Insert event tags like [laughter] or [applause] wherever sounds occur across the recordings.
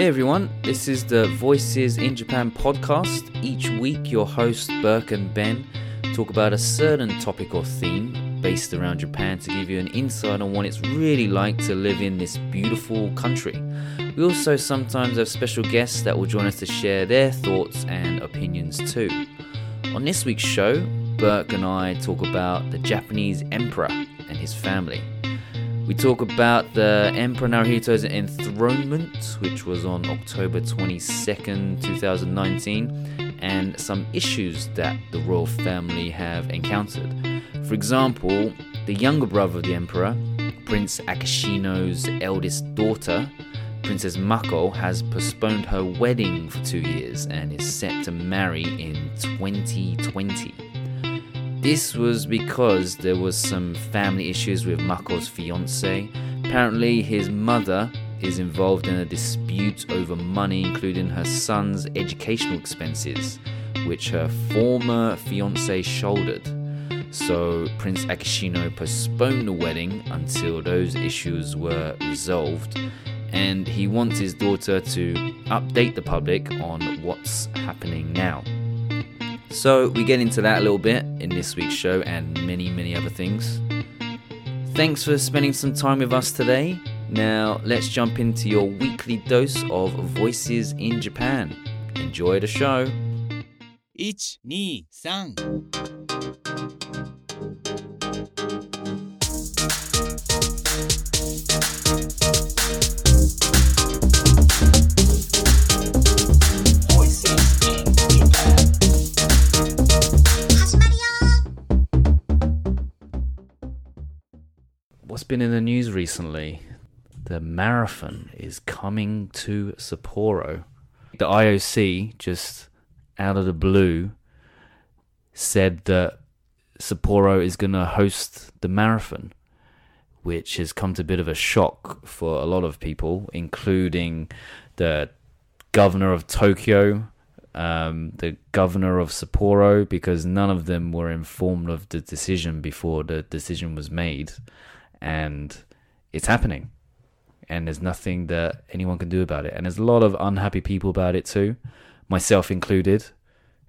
Hey everyone, this is the Voices in Japan podcast. Each week, your hosts Burke and Ben talk about a certain topic or theme based around Japan to give you an insight on what it's really like to live in this beautiful country. We also sometimes have special guests that will join us to share their thoughts and opinions too. On this week's show, Burke and I talk about the Japanese emperor and his family. We talk about the Emperor Naruhito's enthronement, which was on October 22nd, 2019, and some issues that the royal family have encountered. For example, the younger brother of the emperor, Prince Akishino's eldest daughter, Princess Mako, has postponed her wedding for two years and is set to marry in 2020. This was because there was some family issues with Mako's fiance. Apparently, his mother is involved in a dispute over money, including her son's educational expenses, which her former fiance shouldered. So, Prince Akishino postponed the wedding until those issues were resolved, and he wants his daughter to update the public on what's happening now. So, we get into that a little bit in this week's show and many, many other things. Thanks for spending some time with us today. Now, let's jump into your weekly dose of Voices in Japan. Enjoy the show. 1、2、3 been in the news recently? The marathon is coming to Sapporo. The IOC just out of the blue said that Sapporo is going to host the marathon, which has come to a bit of a shock for a lot of people, including the governor of Tokyo, um, the governor of Sapporo, because none of them were informed of the decision before the decision was made. And it's happening. And there's nothing that anyone can do about it. And there's a lot of unhappy people about it too, myself included,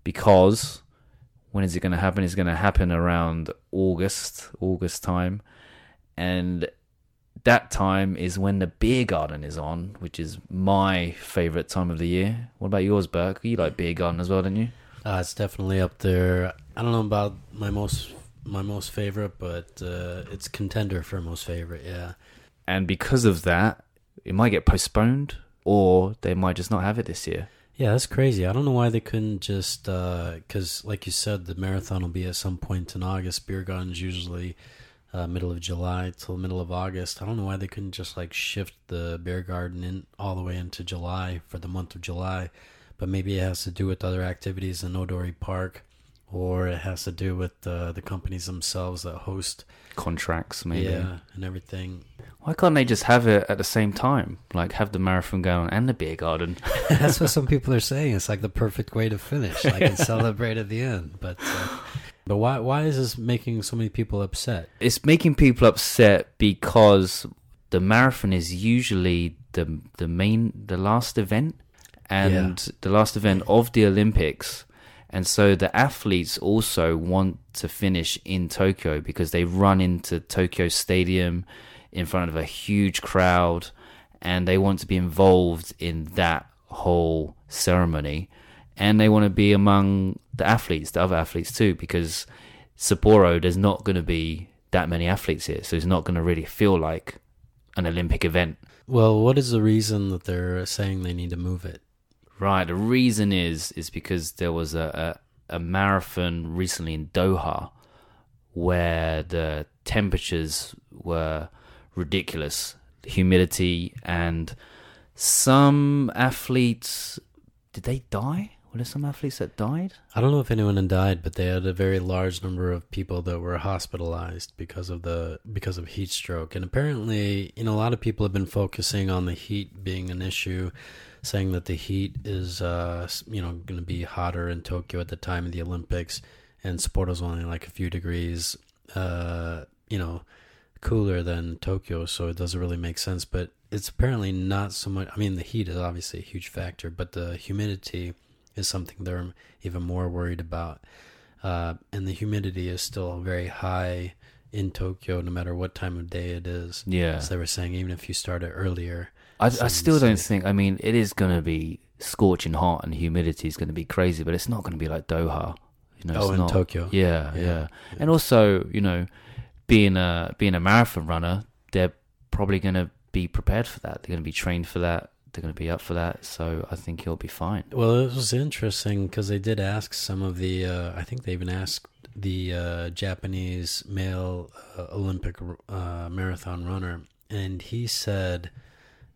because when is it going to happen? It's going to happen around August, August time. And that time is when the beer garden is on, which is my favorite time of the year. What about yours, Burke? You like beer garden as well, don't you? Uh, it's definitely up there. I don't know about my most my most favorite, but uh, it's contender for most favorite. Yeah, And because of that, it might get postponed, or they might just not have it this year. yeah, that's crazy. I don't know why they couldn't just because, like you said, the marathon will be at some point in August. Beer garden's usually uh, middle of July till middle of August. I don't know why they couldn't just like shift the beer garden in all the way into July for the month of July. But maybe it has to do with other activities in Odori Park, or it has to do with uh, the companies themselves that host Contracts, maybe. Yeah, and everything. Why can't they just have it at the same time? Like have the marathon going on and the beer garden. [laughs] That's what some people are saying. It's like the perfect way to finish, like and [laughs] celebrate at the end. But uh, but why why is this making so many people upset? it's making people upset because the marathon is usually the the main the last event and the last event of the Olympics and so the athletes also want to finish in Tokyo because they run into Tokyo Stadium in front of a huge crowd and they want to be involved in that whole ceremony and they want to be among the athletes, the other athletes too, because Sapporo, there's not going to be that many athletes here, so it's not going to really feel like an Olympic event. Well, what is the reason that they're saying they need to move it? Right. The reason is is because there was a, a, a marathon recently in Doha where the temperatures were ridiculous, humidity, and some athletes did they die? Were there some athletes that died? I don't know if anyone had died, but they had a very large number of people that were hospitalized because of the because of heat stroke. And apparently, you know, a lot of people have been focusing on the heat being an issue, saying that the heat is, uh, you know, going to be hotter in Tokyo at the time of the Olympics, and Sapporo's only like a few degrees, uh, you know, cooler than Tokyo, so it doesn't really make sense. But it's apparently not so much. I mean, the heat is obviously a huge factor, but the humidity is something they're even more worried about. Uh, and the humidity is still very high in Tokyo, no matter what time of day it is. Yeah. As they were saying, even if you start it earlier. I, I still don't think. I mean, it is going to be scorching hot, and humidity is going to be crazy, but it's not going to be like Doha. You know, oh, in not, Tokyo. Yeah, yeah, Yeah, And also, you know, being a being a marathon runner, they're probably going to be prepared for that. They're going to be trained for that. They're going to be up for that. So I think he'll be fine. Well, it was interesting because they did ask some of the. Uh, I think they even asked the uh, Japanese male uh, Olympic uh, marathon runner, and he said,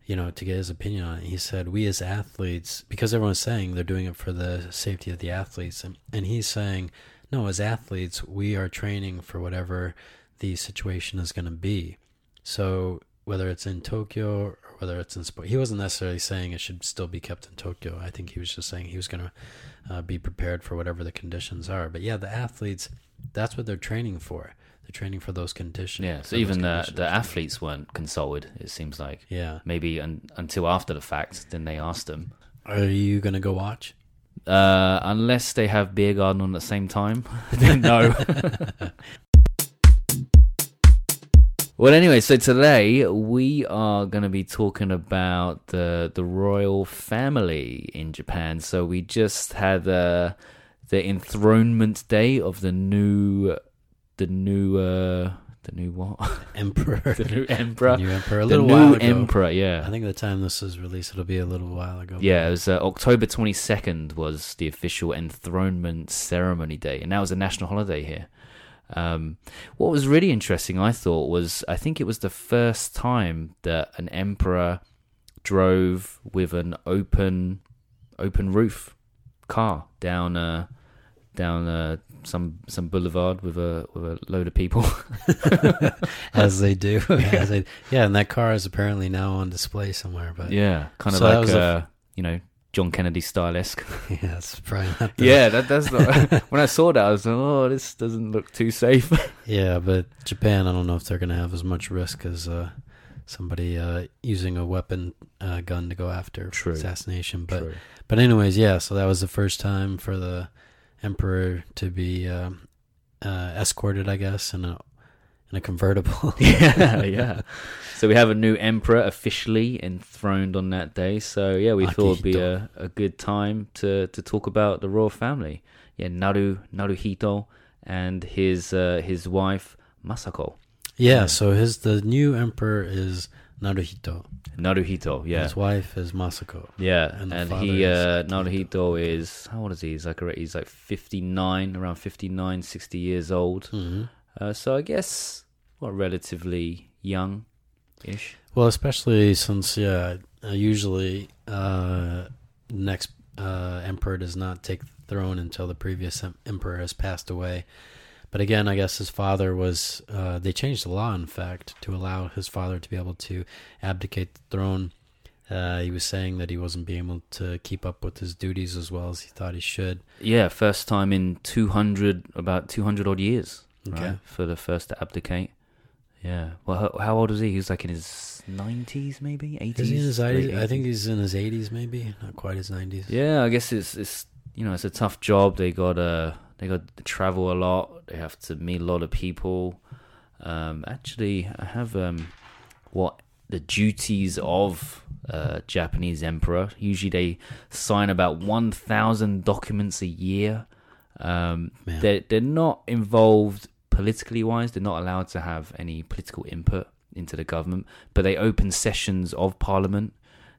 you know, to get his opinion on it, he said, "We as athletes, because everyone's saying they're doing it for the safety of the athletes, and, and he's saying, no, as athletes, we are training for whatever the situation is going to be. So whether it's in Tokyo or whether it's in Sapporo, he wasn't necessarily saying it should still be kept in Tokyo. I think he was just saying he was going to uh, be prepared for whatever the conditions are. But yeah, the athletes, that's what they're training for. They're training for those conditions. Yeah. So even the the athletes weren't consulted. It seems like Yeah. maybe un, until after the fact, then they asked them. Are you going to go watch? Uh, unless they have beer garden on at the same time, [laughs] then no. [laughs] well, anyway, so today we are going to be talking about the the royal family in Japan. So we just had uh, the enthronement day of the new, the new, uh, the new what? [laughs] Emperor. the new [laughs] emperor. New emperor. A the little new while ago. emperor. Yeah. I think the time this is released, it'll be a little while ago. Yeah, it was uh, October 22nd was the official enthronement ceremony day, and that was a national holiday here. Um, what was really interesting, I thought, was I think it was the first time that an emperor drove with an open, open roof car down uh, down uh, some some boulevard with a with a load of people. [laughs] as they do. [laughs] As they, yeah, and that car is apparently now on display somewhere. But yeah, yeah, kind of So like a uh, you know John Kennedy style esque. [laughs] it's probably not. The, Yeah, that, that's not. when I saw that, I was like, "Oh, this doesn't look too safe." yeah, but Japan, I don't know if they're going to have as much risk as uh, somebody uh, using a weapon uh, gun to go after True. assassination. But but anyways, yeah. So that was the first time for the emperor to be um uh, escorted, I guess, in a in a convertible. [laughs] yeah, yeah. So we have a new emperor officially enthroned on that day. So yeah, we thought it'd be a, a good time to, to talk about the royal family. Yeah, Naru Naruhito and his uh, his wife Masako. yeah. So his the new emperor is Naruhito. Naruhito, yeah. His wife is Masako. Yeah, And and, he uh, is Naruhito is how old is he? He's like he's like 59, around 59, 60 years old. hmm Uh, so I guess well, relatively young ish. Well, especially since yeah, uh, usually uh, next uh, emperor does not take the throne until the previous em- emperor has passed away. But again, I guess his father was. Uh, they changed the law, in fact, to allow his father to be able to abdicate the throne. Uh, he was saying that he wasn't being able to keep up with his duties as well as he thought he should. Yeah, first time in 200, about 200 odd years. Okay. Right, for the first to abdicate. Yeah. Well, how, how old was he? He was like in his 90s, maybe? 80s? Is he in his 80s? I think he's in his 80s, maybe not quite his 90s. Yeah, I guess it's, it's you know, it's a tough job. They got uh, they got to travel a lot. They have to meet a lot of people. Um, actually, I have um, what the duties of uh, Japanese emperor. Usually, they sign about one thousand documents a year. Um, they're they're not involved politically wise. They're not allowed to have any political input into the government. But they open sessions of parliament.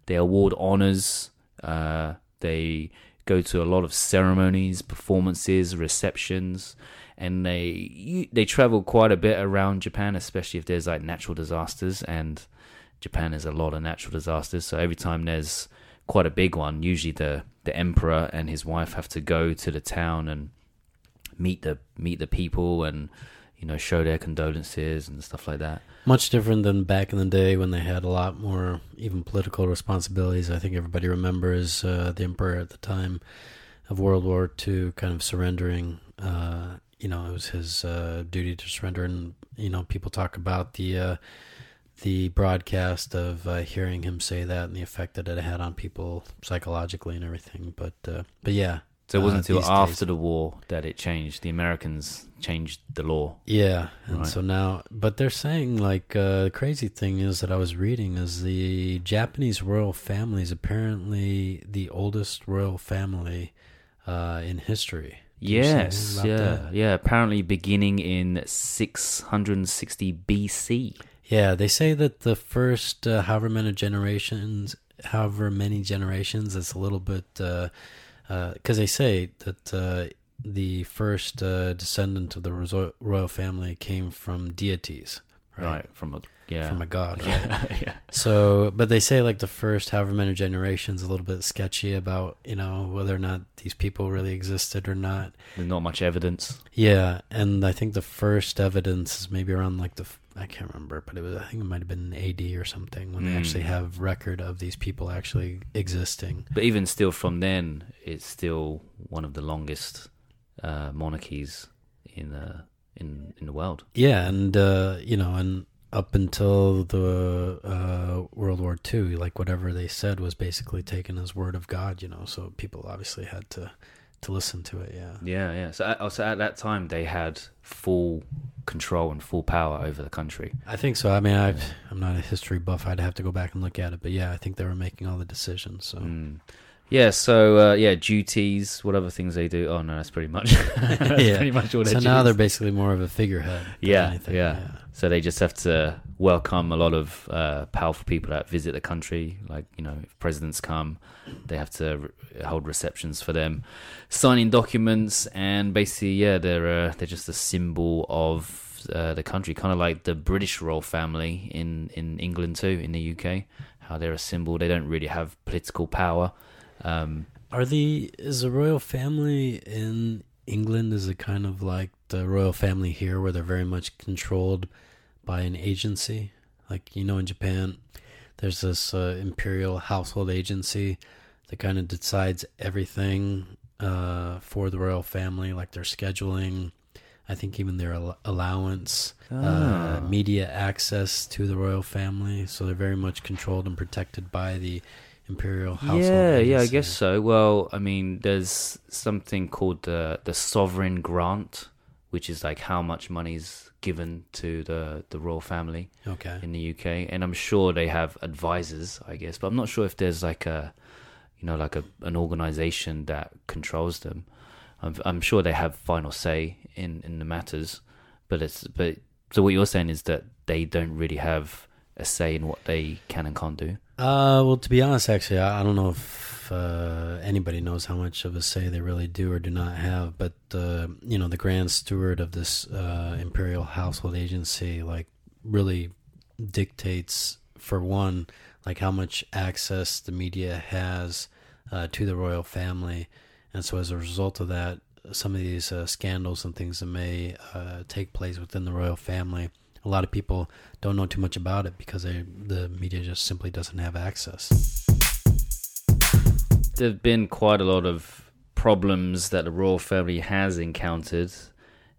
They award honors. Uh, they go to a lot of ceremonies, performances, receptions, and they they travel quite a bit around Japan, especially if there's like natural disasters. And Japan has a lot of natural disasters, so every time there's quite a big one, usually the the emperor and his wife have to go to the town and meet the meet the people and you know show their condolences and stuff like that. Much different than back in the day when they had a lot more even political responsibilities. I think everybody remembers uh, the emperor at the time of World War II kind of surrendering. Uh, you know, it was his uh, duty to surrender, and you know, people talk about the uh, the broadcast of uh, hearing him say that and the effect that it had on people psychologically and everything. But uh, but yeah, So it wasn't uh, until after days- the war that it changed. The Americans changed the law. Yeah, and Right. so now, but they're saying like uh, the crazy thing is that I was reading is the Japanese royal family is apparently the oldest royal family uh, in history. Yes, yeah, that? yeah. Apparently, beginning in 660 BC. Yeah, they say that the first uh, however many generations, however many generations, it's a little bit because they say that uh, the first uh, descendant of the royal family came from deities, Right, from a yeah, from a god. [laughs] Right? yeah, [laughs] yeah. So, but they say like the first however many generations a little bit sketchy about you know whether or not these people really existed or not. There's not much evidence. Yeah, and I think the first evidence is maybe around like the I can't remember, but it was I think it might have been AD or something when they Mm. actually have record of these people actually existing. But even still, from then, it's still one of the longest uh, monarchies in the in in the world. Yeah, and uh, you know, and up until the uh, World War II, like whatever they said was basically taken as word of God. You know, so people obviously had to to listen to it. Yeah. Yeah, yeah. So, at, so at that time, they had full control and full power over the country. I think so. I mean, I've, I'm not a history buff. I'd have to go back and look at it, but yeah, I think they were making all the decisions. So Mm. Yeah, so uh, yeah, duties, whatever things they do? Oh no, that's pretty much. [laughs] that's [laughs] Yeah. pretty much all so now they're basically more of a figurehead. Yeah, anything. yeah. So they just have to welcome a lot of uh, powerful people that visit the country. Like you know, if presidents come, they have to re- hold receptions for them, signing documents, and basically, yeah, they're uh, they're just a symbol of uh, the country, kind of like the British royal family in in England too, in the UK. How they're a symbol. They don't really have political power. Um, Are the is the royal family in England? Is it kind of like the royal family here, where they're very much controlled by an agency? Like you know, in Japan, there's this uh, imperial household agency that kind of decides everything uh, for the royal family, like their scheduling. I think even their al- allowance, Ah. uh, media access to the royal family. So they're very much controlled and protected by the imperial household. Yeah, yeah, I guess so. Well, I mean, there's something called the the sovereign grant, which is like how much money's given to the the royal family Okay. in the UK, and I'm sure they have advisors, I guess, but I'm not sure if there's like a, you know, like a an organization that controls them. I'm I'm sure they have final say in in the matters, but it's but so what you're saying is that they don't really have a say in what they can and can't do. Uh, well, to be honest, actually, I, I don't know if uh, anybody knows how much of a say they really do or do not have. But uh, you know, the grand steward of this uh, imperial household agency, like, really dictates, for one, like how much access the media has uh, to the royal family, and so as a result of that, some of these uh, scandals and things that may take place within the royal family. A lot of people don't know too much about it because they, the media just simply doesn't have access. there have been quite a lot of problems that the royal family has encountered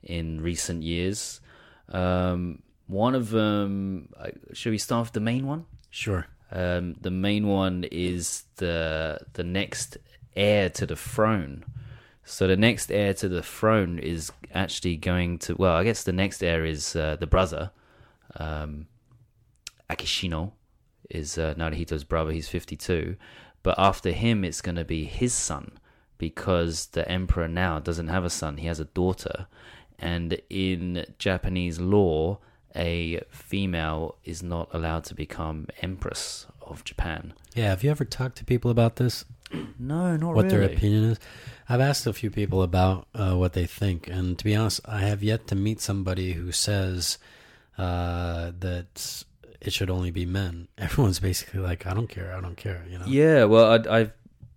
in recent years. Um, one of them, uh, should we start with the main one? Sure. Um, the main one is the the next heir to the throne. So the next heir to the throne is actually going to. Well, I guess the next heir is uh, the brother, um, Akishino, is uh, Naruhito's brother. He's fifty two, but after him, it's going to be his son because the emperor now doesn't have a son; he has a daughter, and in Japanese law, a female is not allowed to become empress of Japan. Yeah. Have you ever talked to people about this? [clears throat] No, not really. what their opinion is? I've asked a few people about uh, what they think, and to be honest, I have yet to meet somebody who says uh, that it should only be men. [laughs] Everyone's basically like, "I don't care, I don't care," you know. Yeah, well, I, I've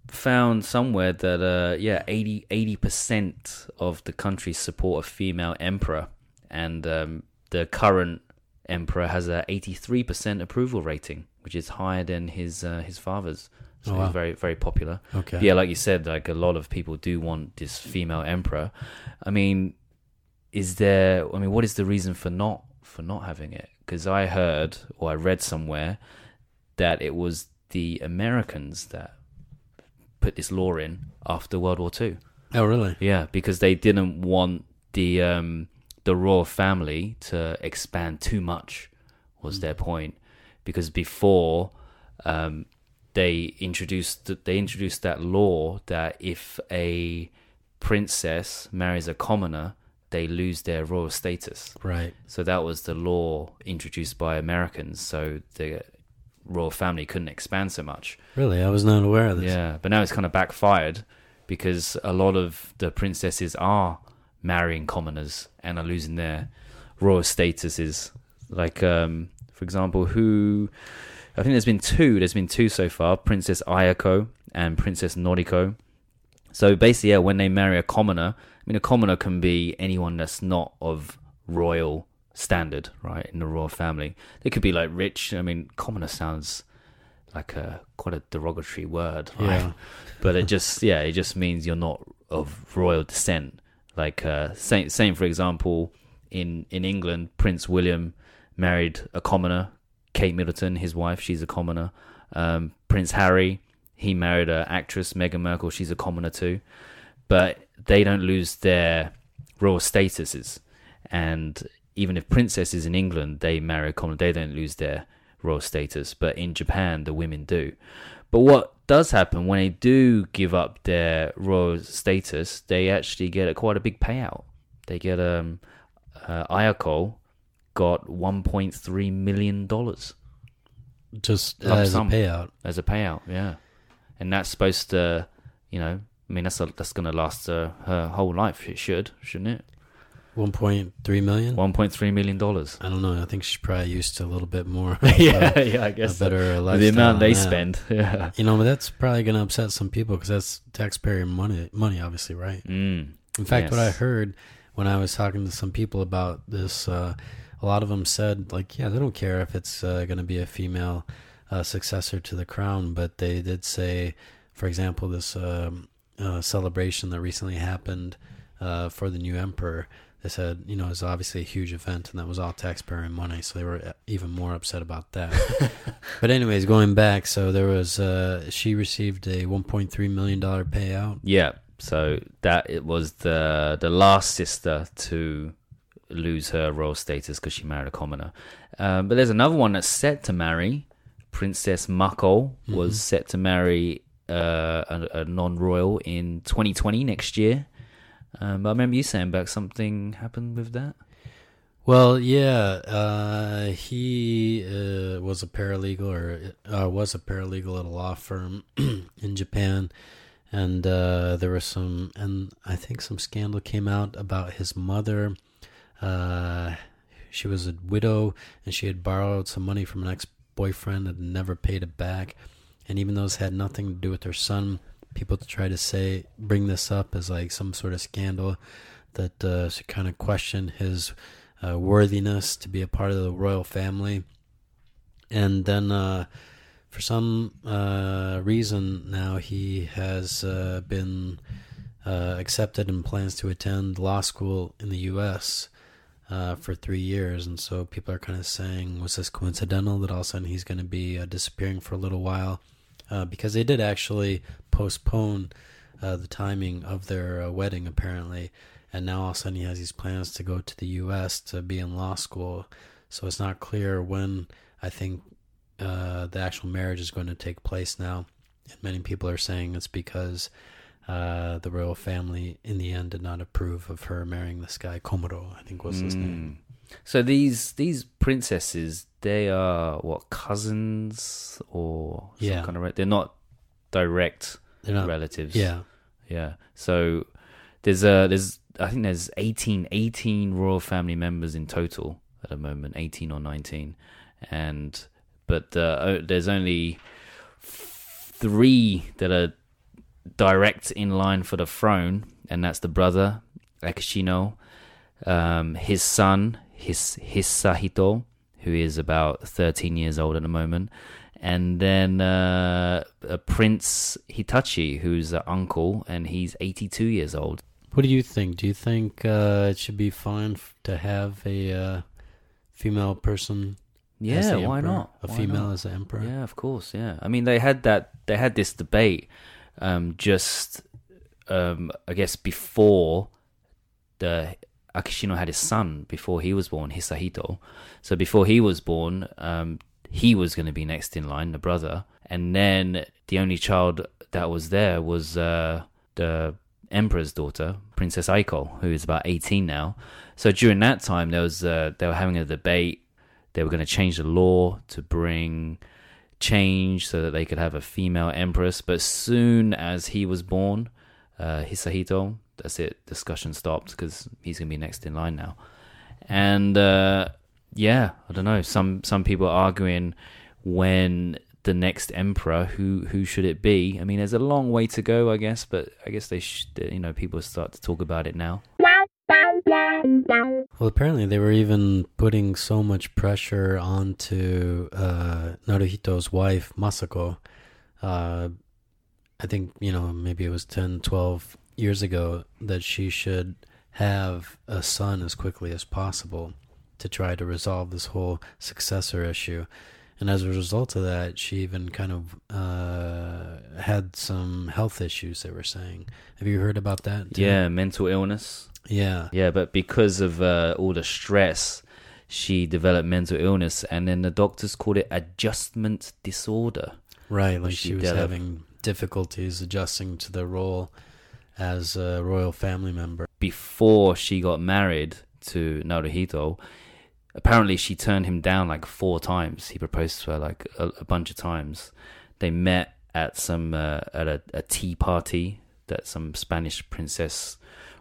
found somewhere that uh, yeah, 80 percent of the country support a female emperor, and um, the current emperor has a eighty three percent approval rating, which is higher than his uh, his father's. So Oh, wow. he's very very popular. Okay. Yeah, like you said, like a lot of people do want this female emperor. I mean, is there? I mean, what is the reason for not for not having it? because I heard or I read somewhere that it was the Americans that put this law in after World War Two. Oh, really? Yeah, because they didn't want the um, the royal family to expand too much. Was their point? Because before um, they introduced they introduced that law that if a princess marries a commoner, they lose their royal status. Right. So that was the law introduced by Americans. So the royal family couldn't expand so much. Really? I was not aware of this. Yeah, but now it's kind of backfired because a lot of the princesses are marrying commoners and are losing their royal statuses. Like, um, for example, who I think there's been two. There's been two so far: Princess Ayako and Princess Noriko. So basically, yeah, when they marry a commoner, I mean, a commoner can be anyone that's not of royal standard, right, in the royal family. They could be like rich. I mean, commoner sounds like a quite a derogatory word, right? Yeah. [laughs] but it just yeah, it just means you're not of royal descent. Like uh, same same for example, in in England, Prince William married a commoner, Kate Middleton, his wife, she's a commoner. Um, Prince Harry, he married an actress, Meghan Markle, she's a commoner too. But they don't lose their royal statuses, and even if princesses in England they marry a commoner, they don't lose their royal status. But in Japan, the women do. But what does happen when they do give up their royal status, they actually get a, quite a big payout. They get um, uh, Ayako got 1.3 million dollars Just as a payout. as a payout. Yeah, and that's supposed to, you know, I mean that's a, that's going to last uh, her whole life. It should, shouldn't it? 1.3 million? 1.3 million dollars. I don't know. I think she's probably used to a little bit more. [laughs] yeah, yeah, I a guess so. better lifestyle. the amount they spend. [laughs] Yeah. You know, but that's probably going to upset some people because that's taxpayer money, money, obviously, right? Mm. In fact, what I heard when I was talking to some people about this, uh, a lot of them said, like, yeah, they don't care if it's uh, going to be a female uh, successor to the crown, but they did say, for example, this um, uh, celebration that recently happened uh, for the new emperor. They said, you know, it's obviously a huge event, and that was all taxpayer money, so they were uh, even more upset about that. [laughs] but anyways, going back, so there was uh, she received a 1.3 million dollar payout. Yeah. So that it was the the last sister to lose her royal status because she married a commoner. Um, but there's another one that's set to marry. Princess Mako was set to marry a, a non-royal in 2020 next year. Um, but I remember you saying back something happened with that. Well, yeah, uh, he uh, was a paralegal or uh, was a paralegal at a law firm [clears throat] in Japan, and uh, there was some, and I think some scandal came out about his mother. Uh, she was a widow, and she had borrowed some money from an ex-boyfriend and never paid it back. And even though had nothing to do with her son, people try to say bring this up as like some sort of scandal that uh, should kind of question his uh, worthiness to be a part of the royal family. And then, uh, for some uh, reason, now he has uh, been uh, accepted and plans to attend law school in the U.S. Uh, for three years. And so people are kind of saying, was this coincidental that all of a sudden he's going to be uh, disappearing for a little while? Uh, because they did actually postpone uh, the timing of their uh, wedding, apparently and now all of a sudden he has these plans to go to the U.S. to be in law school. So it's not clear when I think uh, the actual marriage is going to take place now. And many people are saying it's because uh, the royal family, in the end, did not approve of her marrying this guy Komuro. I think was his name. Mm. So these these princesses, they are what cousins or some Yeah. kind of re- they're not direct They're not. relatives. Yeah, yeah. So there's a there's I think there's 18, 18 royal family members in total at the moment, eighteen or nineteen, and but uh, there's only three that are direct in line for the throne, and that's the brother Akishino, um, his son his his Hisahito, who is about thirteen years old at the moment, and then uh, a Prince Hitachi, who's an uncle, and he's eighty-two years old. What do you think? Do you think uh, it should be fine f- to have a uh, female person. Yeah, why emperor? not? A Why female not? as the emperor. Yeah, of course. Yeah, I mean they had that. They had this debate, um, just um, I guess before the Akishino had his son before he was born, Hisahito. So before he was born, um, he was going to be next in line, the brother, and then the only child that was there was uh, the emperor's daughter, Princess Aiko, who is about eighteen now. So during that time, there was uh, they were having a debate. They were going to change the law to bring change so that they could have a female empress. But soon as he was born, uh, Hisahito, that's it. Discussion stopped because he's going to be next in line now. And uh, yeah, I don't know. Some some people are arguing when the next emperor, who who should it be? I mean, there's a long way to go, I guess. But I guess they, sh- you know, people start to talk about it now. Well, apparently they were even putting so much pressure onto uh, Naruhito's wife, Masako. Uh, I think, you know, maybe it was 10, 12 years ago that she should have a son as quickly as possible to try to resolve this whole successor issue. And as a result of that, she even kind of uh, had some health issues, they were saying. Have you heard about that? too? Yeah, mental illness. Yeah. Yeah, but because of uh, all the stress, she developed mental illness, and then the doctors called it adjustment disorder. Right, like she she was having difficulties adjusting to the role as a royal family member. Before she got married to Naruhito, apparently she turned him down like four times. He proposed to her like a, a bunch of times. They met at some uh, at a, a tea party that some Spanish princess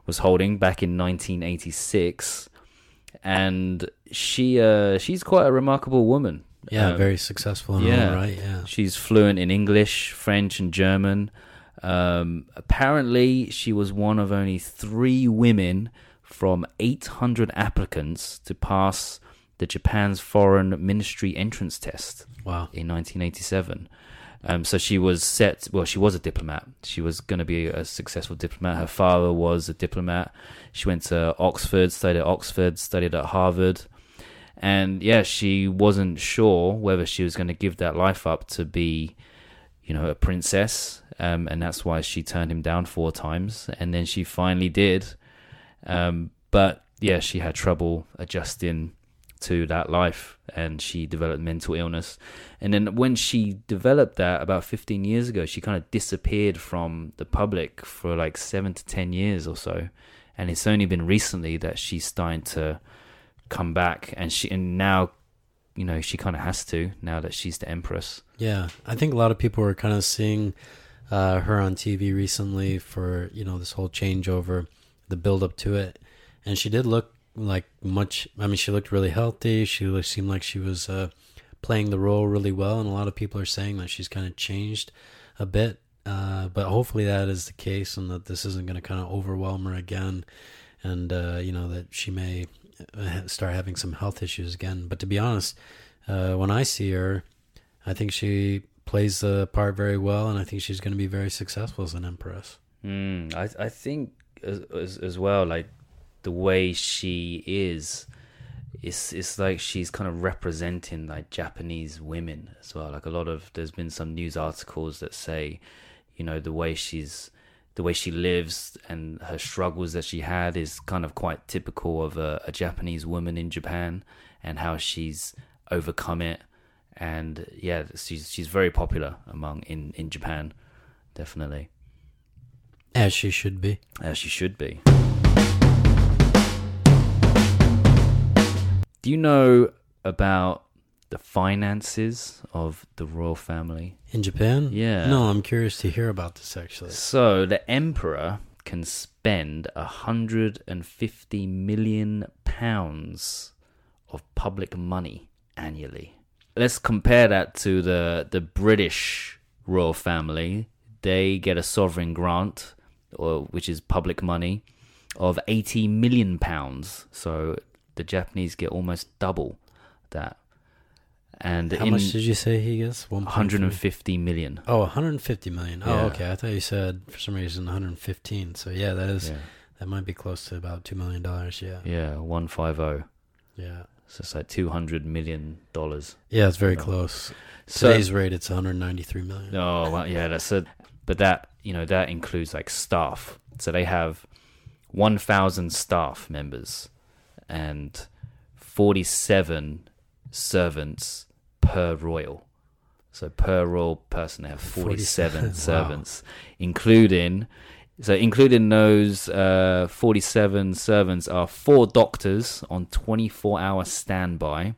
was holding back in 1986, and she uh, she's quite a remarkable woman. Yeah, Um, very successful in yeah. right. Yeah. She's fluent in English, French, and German. Um, apparently, she was one of only three women from 800 applicants to pass the Japan's Foreign Ministry entrance test Wow. in 1987. Um, so she was set. Well, she was a diplomat. She was going to be a successful diplomat. Her father was a diplomat. She went to Oxford, studied at Oxford, studied at Harvard, and yeah, she wasn't sure whether she was going to give that life up to be, you know, a princess. Um, and that's why she turned him down four times, and then she finally did. Um, but yeah, she had trouble adjusting to that life and she developed mental illness. And then when she developed that about 15 years ago, she kind of disappeared from the public for like seven to 10 years or so. And it's only been recently that she's starting to come back and she, and now, you know, she kind of has to now that she's the empress. Yeah, I think a lot of people are kind of seeing uh, her on TV recently for you know this whole changeover, the build up to it, and she did look like much. I mean, she looked really healthy. She seemed like she was uh, playing the role really well, and a lot of people are saying that she's kind of changed a bit. Uh, but hopefully that is the case, and that this isn't going to kind of overwhelm her again, and uh, you know that she may uh, start having some health issues again. But to be honest, uh, when I see her, I think she plays the part very well, and I think she's going to be very successful as an empress. Mm, I I think as, as as well like the way she is it's it's like she's kind of representing like Japanese women as well like a lot of there's been some news articles that say you know the way she's the way she lives and her struggles that she had is kind of quite typical of a, a Japanese woman in Japan and how she's overcome it and yeah she's she's very popular among in in Japan definitely As she should be. as she should be. Do you know about the finances of the royal family? In Japan? Yeah. No, I'm curious to hear about this actually. So the emperor can spend 150 million pounds of public money annually. Let's compare that to the the British royal family. They get a sovereign grant, or which is public money, of 80 million pounds. So the Japanese get almost double that. And How much did you say he gets? 1.3? 150 million. Oh, 150 million. Oh, Yeah. okay. I thought you said for some reason 115. So yeah, that is Yeah. that might be close to about two million dollars. Yeah. Yeah, 150. Yeah. So it's like two hundred million dollars. Yeah, it's very close. So Today's rate, it's 193 million. Oh well, yeah, that's a. But that you know that includes like staff. So they have one thousand staff members and forty-seven servants per royal. So per royal person, they have 47, forty-seven [laughs] wow. servants, including. So including those uh, forty-seven servants are four doctors on twenty-four hour standby.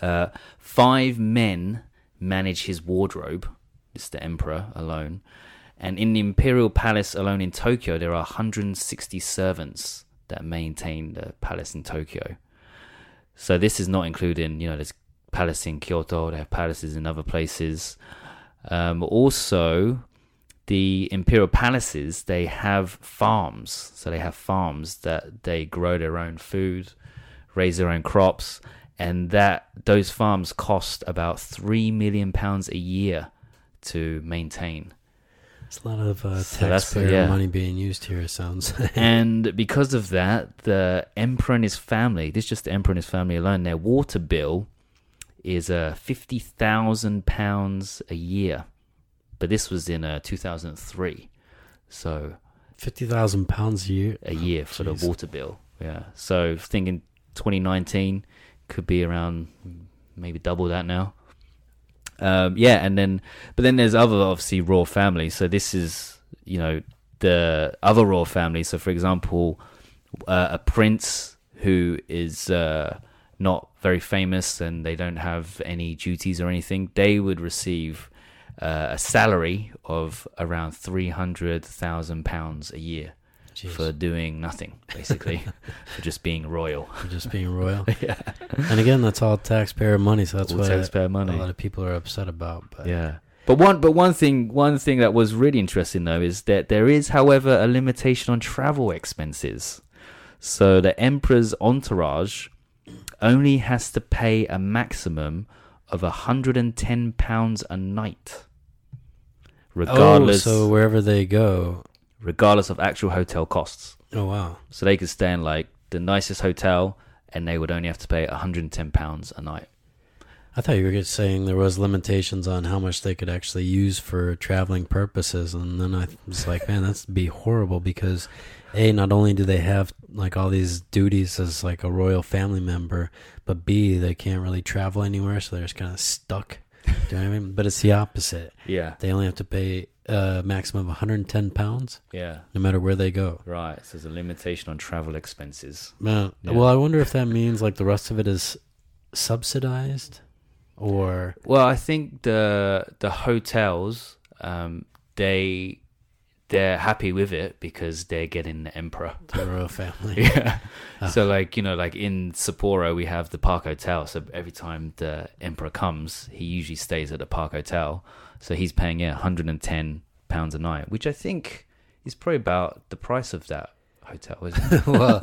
Uh, five men manage his wardrobe. It's the emperor alone. And in the imperial palace alone in Tokyo, there are 160 servants that maintain the palace in Tokyo. So this is not including, you know, there's palace in Kyoto, they have palaces in other places. Um, also, the imperial palaces, they have farms. So they have farms that they grow their own food, raise their own crops, and that those farms cost about three million pounds a year to maintain. It's a lot of uh, So taxpayer yeah. money being used here, it sounds. [laughs] and because of that, the emperor and his family, this is just the emperor and his family alone, their water bill is uh, fifty thousand pounds a year. But this was in uh, two thousand three, so 50,000 pounds a year. a year for jeez. the water bill. Yeah, so thinking twenty nineteen could be around maybe double that now. Um, yeah, and then but then there's other obviously royal families. So this is you know the other royal family. So for example, uh, a prince who is uh, not very famous and they don't have any duties or anything, they would receive uh, a salary of around three hundred thousand pounds a year Jeez, for doing nothing, basically, [laughs] for just being royal. for just being royal. [laughs] yeah, and again, that's all taxpayer money, so that's All what taxpayer a money. a lot of people are upset about. But Yeah. But one, but one thing, one thing that was really interesting though is that there is, however, a limitation on travel expenses. So the emperor's entourage only has to pay a maximum of hundred and ten pounds a night, oh, regardless, Oh, so wherever they go. regardless of actual hotel costs. Oh, wow. So they could stay in like the nicest hotel, and they would only have to pay hundred and ten pounds a night. I thought you were just saying there was limitations on how much they could actually use for traveling purposes, and then I was like, man, that's be horrible because a not only do they have like all these duties as like a royal family member, but b they can't really travel anywhere, so they're just kind of stuck. Do you know what I mean? But it's the opposite. Yeah, They only have to pay a maximum of 110 pounds, yeah, no matter where they go. right. So there's a limitation on travel expenses. Man, Yeah. Well, I wonder if that means like the rest of it is subsidized, or Well, I think the the hotels, um, they they're happy with it because they're getting the emperor. [laughs] the royal family. Yeah. Ah. So like you know, like in Sapporo, we have the Park Hotel. So every time the emperor comes, he usually stays at the Park Hotel. So he's paying yeah, 110 pounds a night, which I think is probably about the price of that hotel, isn't it? [laughs] well,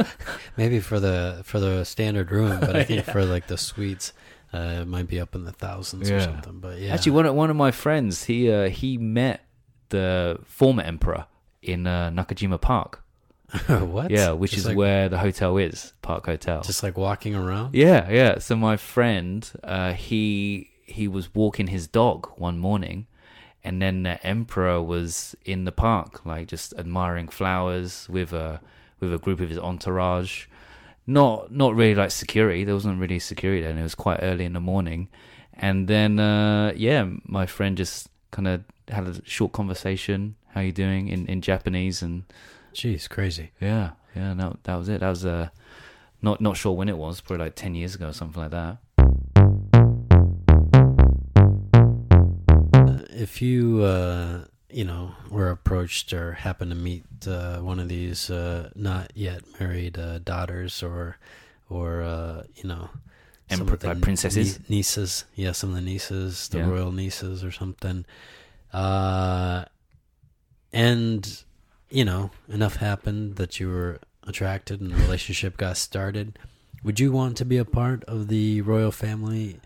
maybe for the for the standard room, but I [laughs] think for like the suites, uh, it might be up in the thousands or something. But yeah, Actually, one of, one of my friends, he uh, he met the former emperor in uh, Nakajima Park. [laughs] what? Yeah, which Just is like- where the hotel is, Park Hotel. just like walking around. Yeah, yeah. So my friend, uh, he he was walking his dog one morning, and then the emperor was in the park, like just admiring flowers with a with a group of his entourage. Not not really like security. There wasn't really security, and it was quite early in the morning. And then uh, yeah, my friend just kind of had a short conversation. How you doing in in Japanese and Jeez, crazy. yeah, yeah, no, that was it. That was uh, not not sure when it was, probably like ten years ago or something like that. If you uh, you know were approached or happened to meet uh, one of these uh, not yet married uh, daughters or or uh, you know some Emperor- of the like princesses? nie- nieces, yeah, some of the nieces, the Yeah. royal nieces or something, uh, and you know enough happened that you were attracted and the relationship got started. Would you want to be a part of the royal family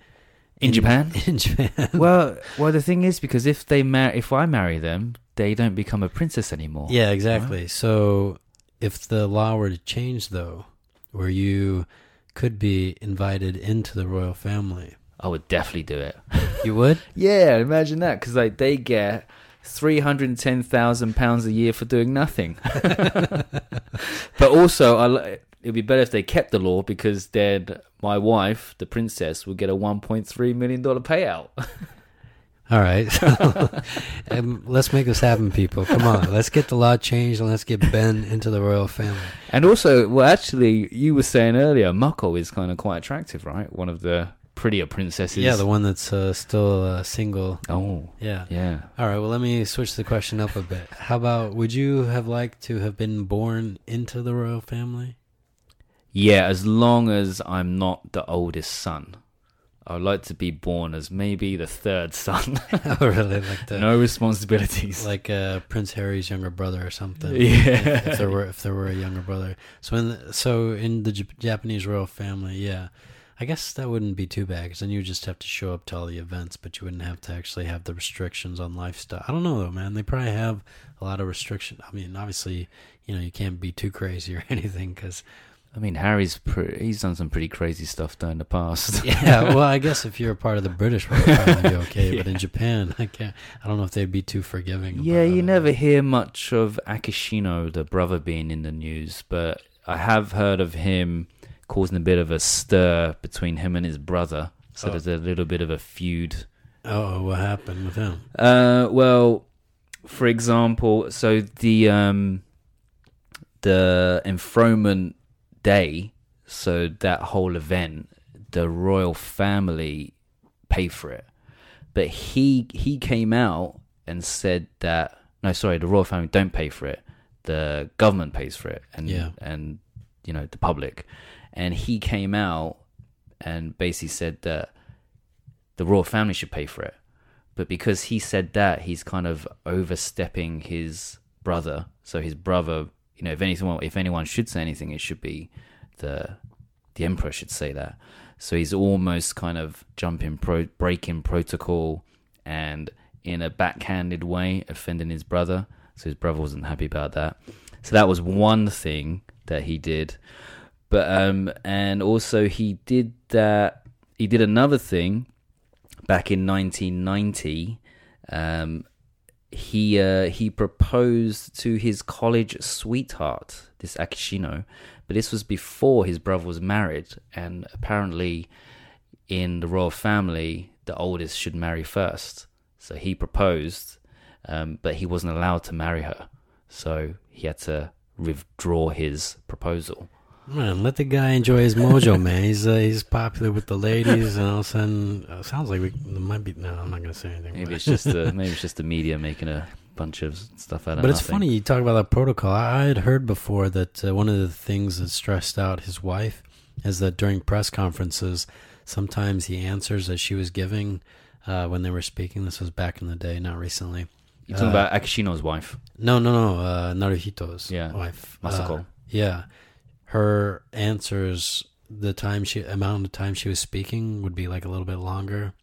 In Japan? [laughs] In Japan, [laughs] well, well, the thing is, because if they mar- if I marry them, they don't become a princess anymore. Yeah, exactly. So if the law were to change, though, where you could be invited into the royal family. I would definitely do it. You would? [laughs] yeah, imagine that because like they get three hundred and ten thousand pounds a year for doing nothing. but also, I it'd be better if they kept the law because then my wife, the princess, would get a one point three million dollar payout. [laughs] All right. [laughs] um, let's make this happen, people. Come on. Let's get the law changed and let's get Ben into the royal family. and also, well, actually, you were saying earlier, Mako is kind of quite attractive, right? One of the prettier princesses. Yeah, the one that's uh, still uh, single. Oh, Yeah. yeah. All right. Well, let me switch the question up a bit. How about would you have liked to have been born into the royal family? Yeah, as long as I'm not the oldest son. I would like to be born as maybe the third son. [laughs] oh, really? Like [laughs] the no responsibilities. like uh, Prince Harry's younger brother or something. Yeah. If, if there were if there were a younger brother. So in the, so in the Jap- Japanese royal family, yeah. I guess that wouldn't be too bad because then you would just have to show up to all the events, but you wouldn't have to actually have the restrictions on lifestyle. I don't know though, man. They probably have a lot of restriction. I mean, obviously, you know, you can't be too crazy or [laughs] anything because I mean, Harry's he's done some pretty crazy stuff in the past. [laughs] yeah. Well, I guess if you're a part of the British family, you'd be okay. But [laughs] in Japan, I can't. I don't know if they'd be too forgiving. yeah, you it. never hear much of Akishino, the brother, being in the news, but I have heard of him causing a bit of a stir between him and his brother. So Oh. there's a little bit of a feud Oh, what happened with him? Uh, well, for example, so the um, the enthronement day, so that whole event, the royal family pay for it, but he he came out and said that no, sorry, the royal family don't pay for it. The government pays for it, and Yeah. and you know the public, and he came out and basically said that the royal family should pay for it but because he said that he's kind of overstepping his brother so his brother you know if anyone if anyone should say anything it should be the the emperor should say that. So he's almost kind of jumping pro breaking protocol and in a backhanded way offending his brother. So his brother wasn't happy about that. So that was one thing that he did. But um and also he did that he did another thing back in 1990 um he uh, he proposed to his college sweetheart this Akishino but this was before his brother was married and apparently in the royal family the oldest should marry first. So he proposed um, but he wasn't allowed to marry her. So he had to withdraw his proposal Man, let the guy enjoy his mojo, [laughs] man. He's uh, he's popular with the ladies, and all of a sudden, uh, sounds like we might be. No, I'm not gonna say anything. maybe it's just the [laughs] maybe it's just the media making a bunch of stuff out of it. But it's nothing. funny you talk about that protocol. I, I had heard before that uh, one of the things that stressed out his wife is that during press conferences, sometimes the answers that she was giving uh, when they were speaking. This was back in the day, not recently. You're talking uh, about Akishino's wife, No, no, no. Uh, Naruhito's Yeah, wife, Masako. Yeah, her answers, the time she amount of time she was speaking would be like a little bit longer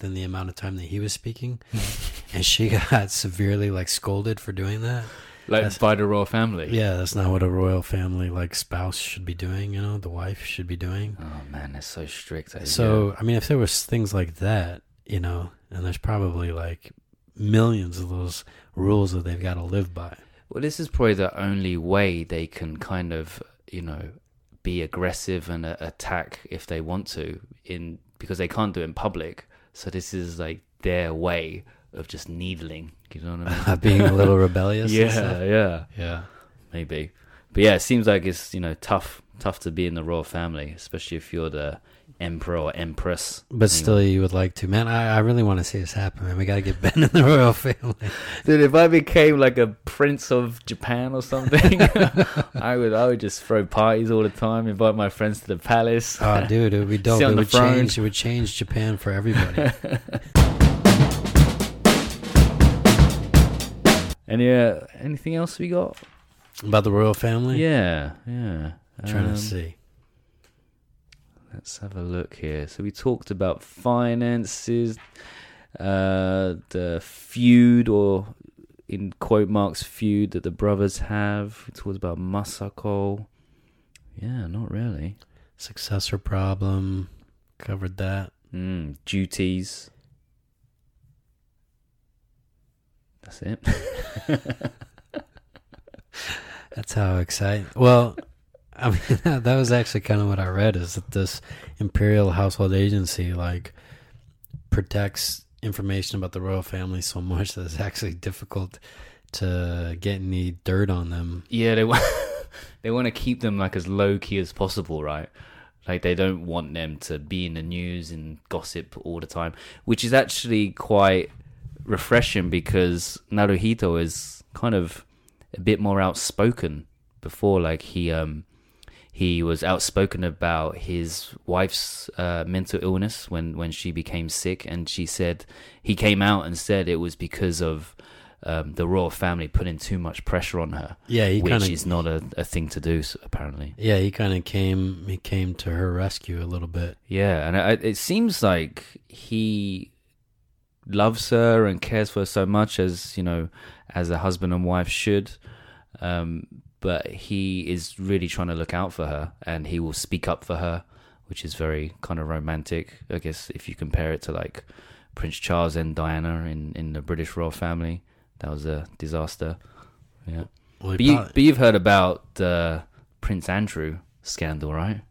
than the amount of time that he was speaking, [laughs] and she got severely like scolded for doing that. like That's- by the royal family. Yeah, that's not what a royal family like spouse should be doing. You know, the wife should be doing. Oh man, they're so strict. eh? So I mean, if there was things like that, you know, and there's probably like millions of those rules that they've got to live by. well, this is probably the only way they can kind of, you know, be aggressive and uh, attack if they want to, in because they can't do it in public. So this is like their way of just needling. You know what I mean? [laughs] Being a little rebellious. [laughs] yeah, yeah, yeah. maybe. But yeah, it seems like it's you know tough, tough to be in the royal family, especially if you're the emperor or empress. But still, you would like to, man. I, I really want to see this happen, man. We got to get Ben in the royal family. [laughs] Dude, if I became like a prince of Japan or something, [laughs] I would I would just throw parties all the time, invite my friends to the palace. Oh, [laughs] dude, it would be dope. It would throne. change. It would change Japan for everybody. And yeah, uh, anything else we got? About the royal family. Yeah, yeah. trying Um, to see. Let's have a look here. So we talked about finances, uh, the feud or in quote marks feud that the brothers have. We talked about Masako. Yeah, not really. Successor problem. Covered that. Mm, duties. That's it. [laughs] That's how exciting. Well, I mean, [laughs] that, was actually kind of what I read is that this Imperial Household Agency like protects information about the royal family so much that it's actually difficult to get any dirt on them. yeah, they want [laughs] they want to keep them like as low key as possible, right? Like they don't want them to be in the news and gossip all the time, which is actually quite refreshing because Naruhito is kind of a bit more outspoken before like he um he was outspoken about his wife's uh, mental illness when when she became sick and she said he came out and said it was because of um, the royal family putting too much pressure on her Yeah, he which kind of is not a, a thing to do apparently yeah he kind of came he came to her rescue a little bit. yeah and I, it seems like he loves her and cares for her so much as you know as a husband and wife should um, but he is really trying to look out for her and he will speak up for her which is very kind of romantic i guess if you compare it to like prince charles and diana in, in the british royal family. That was a disaster. Yeah. Well, but, you, but you've heard about the prince andrew scandal right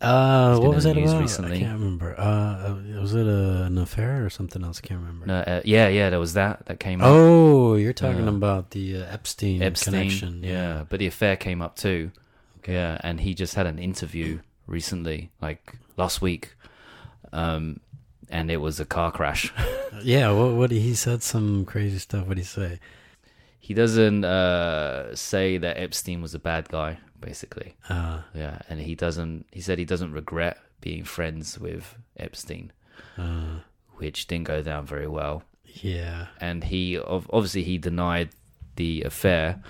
uh, what was that about? recently. I can't remember. Uh, was it a, an affair or something else? I can't remember. no, uh, yeah yeah there was that that came up Oh, you're talking Yeah. about the uh, Epstein, Epstein, connection. yeah. But the affair came up too. Okay. Yeah, and he just had an interview recently, like last week, um, and it was a car crash. [laughs] Yeah, what what he said some crazy stuff. What did he say? he doesn't uh, say that Epstein was a bad guy, basically. Uh, Yeah, and he doesn't. He said he doesn't regret being friends with Epstein, uh, which didn't go down very well. yeah, and he obviously he denied the affair,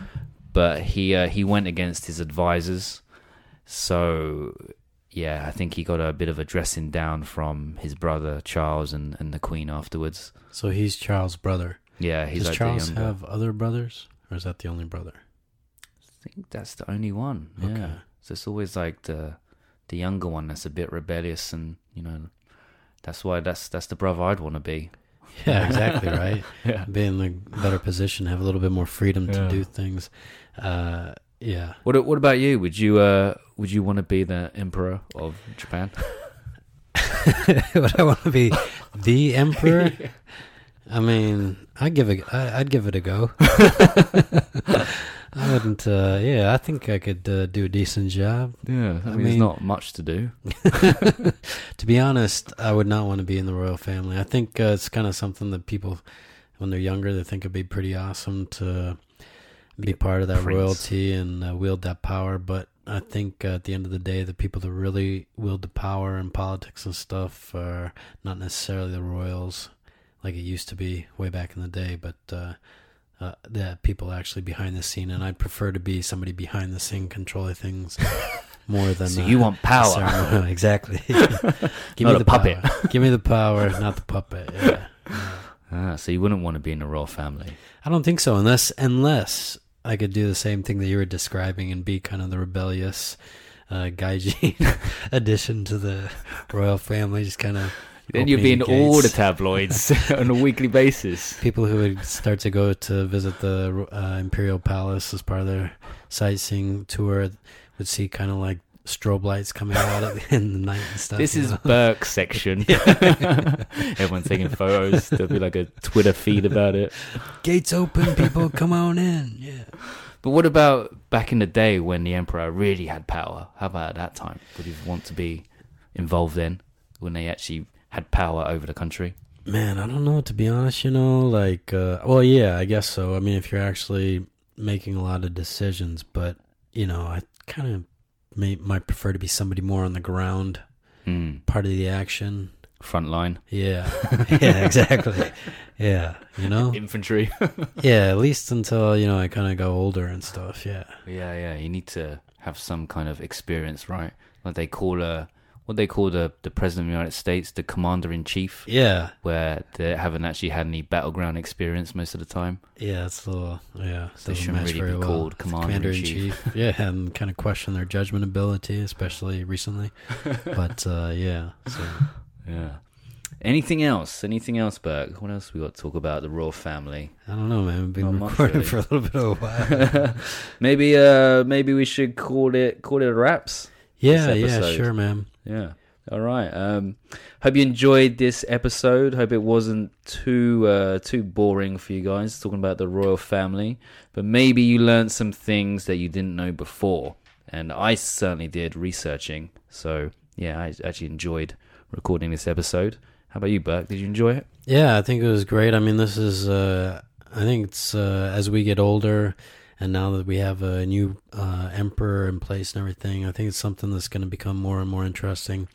but he uh, he went against his advisors. So yeah, I think he got a bit of a dressing down from his brother Charles and, and the Queen afterwards. so he's Charles' brother. Yeah, he's Does like Charles have other brothers, or is that the only brother? I think that's the only one. Yeah, Okay. so it's always like the the younger one that's a bit rebellious, and you know that's why that's that's the brother I'd want to be. [laughs] Yeah, exactly right. [laughs] Yeah. Be in a better position, have a little bit more freedom to Yeah. do things. Uh, yeah. What what about you? Would you uh would you want to be the emperor of Japan? [laughs] Would I want to be the emperor? I mean, I'd give it. I- I'd give it a go. I wouldn't. Uh, yeah, I think I could uh, do a decent job. Yeah, I, I mean, there's not much to do. [laughs] to be honest, I would not want to be in the royal family. I think uh, it's kind of something that people, when they're younger, they think it'd be pretty awesome to be part of that Prince. royalty and uh, wield that power. But I think uh, at the end of the day, the people that really wield the power in politics and stuff are not necessarily the royals, like it used to be way back in the day, but. Uh, uh, the people actually behind the scene, and I'd prefer to be somebody behind the scene controlling things [laughs] more than. So uh, you want power? [laughs] exactly. [laughs] Give Not me a the puppet. Power. Give me the power, not the puppet. Yeah. Ah, so you wouldn't want to be in the royal family. I don't think so, unless unless I could do the same thing that you were describing and be kind of the rebellious uh, Gaijin addition to the royal family, just kind of. Then you'd be in all the tabloids [laughs] [laughs] on a weekly basis. People who would start to go to visit the uh, Imperial Palace as part of their sightseeing tour would see kind of like strobe lights coming out at the, end of [laughs] the night and stuff. This is know? Burke's section. Everyone's taking photos. There'll be like a Twitter feed about it. gates open, people come on in. Yeah. But what about back in the day when the emperor really had power? How about at that time? Would you want to be involved then when they actually had power over the country? Man, I don't know. To be honest, you know, like, uh, well, yeah, I guess so. I mean, if you're actually making a lot of decisions, but you know, I kind of may, might prefer to be somebody more on the ground, Hmm. part of the action. Front line Yeah, [laughs] yeah, exactly. Yeah, you know, infantry. [laughs] yeah. At least until you know I kind of go older and stuff. Yeah, Yeah, yeah. You need to have some kind of experience, right? Like they call a what they call the the president of the United States, the commander in chief, Yeah, where they haven't actually had any battleground experience most of the time. yeah, it's a little yeah. They shouldn't really be well. called commander, in chief. [laughs] yeah, and kind of question their judgment ability, especially recently. [laughs] but uh, yeah, so Yeah. Anything else? Anything else, Burke? What else we got to talk about? The royal family. I don't know, man. We've been Not much, recording really. for a little bit of a while. [laughs] maybe uh maybe we should call it call it wraps. yeah, yeah, sure, man. Yeah. All right. Um hope you enjoyed this episode. Hope it wasn't too uh too boring for you guys talking about the royal family, but maybe you learned some things that you didn't know before. And I certainly did researching. So, yeah, I actually enjoyed recording this episode. How about you, Burke? Did you enjoy it? Yeah, I think it was great. I mean, this is, uh, I think it's uh, as we get older, and now that we have a new uh, emperor in place and everything, I think it's something that's going to become more and more interesting.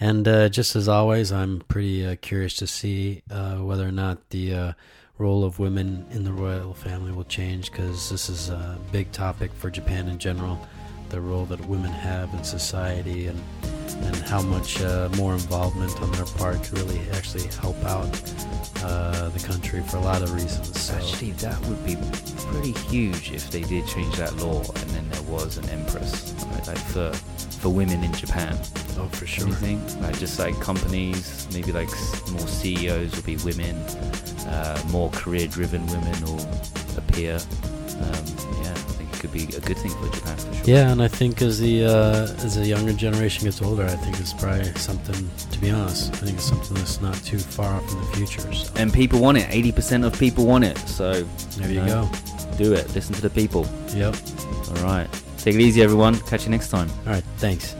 And uh, just as always, I'm pretty uh, curious to see uh, whether or not the uh, role of women in the royal family will change, because this is a big topic for Japan in general. The role that women have in society and and how much uh, more involvement on their part could really actually help out uh, the country for a lot of reasons. So Actually, that would be pretty huge if they did change that law and then there was an empress, like, like for for women in Japan. oh, for sure. Anything like just like companies, maybe like more CEOs would be women, uh, more career-driven women will appear. Um, yeah, I think it could be a good thing for Japan for sure. Yeah, and I think as the uh, as the younger generation gets older, I think it's probably something. To be honest, I think it's something that's not too far off in the future. So And people want it. Eighty percent of people want it. So there you No. go. do it. Listen to the people. Yep. All right. Take it easy, everyone. Catch you next time. All right. Thanks.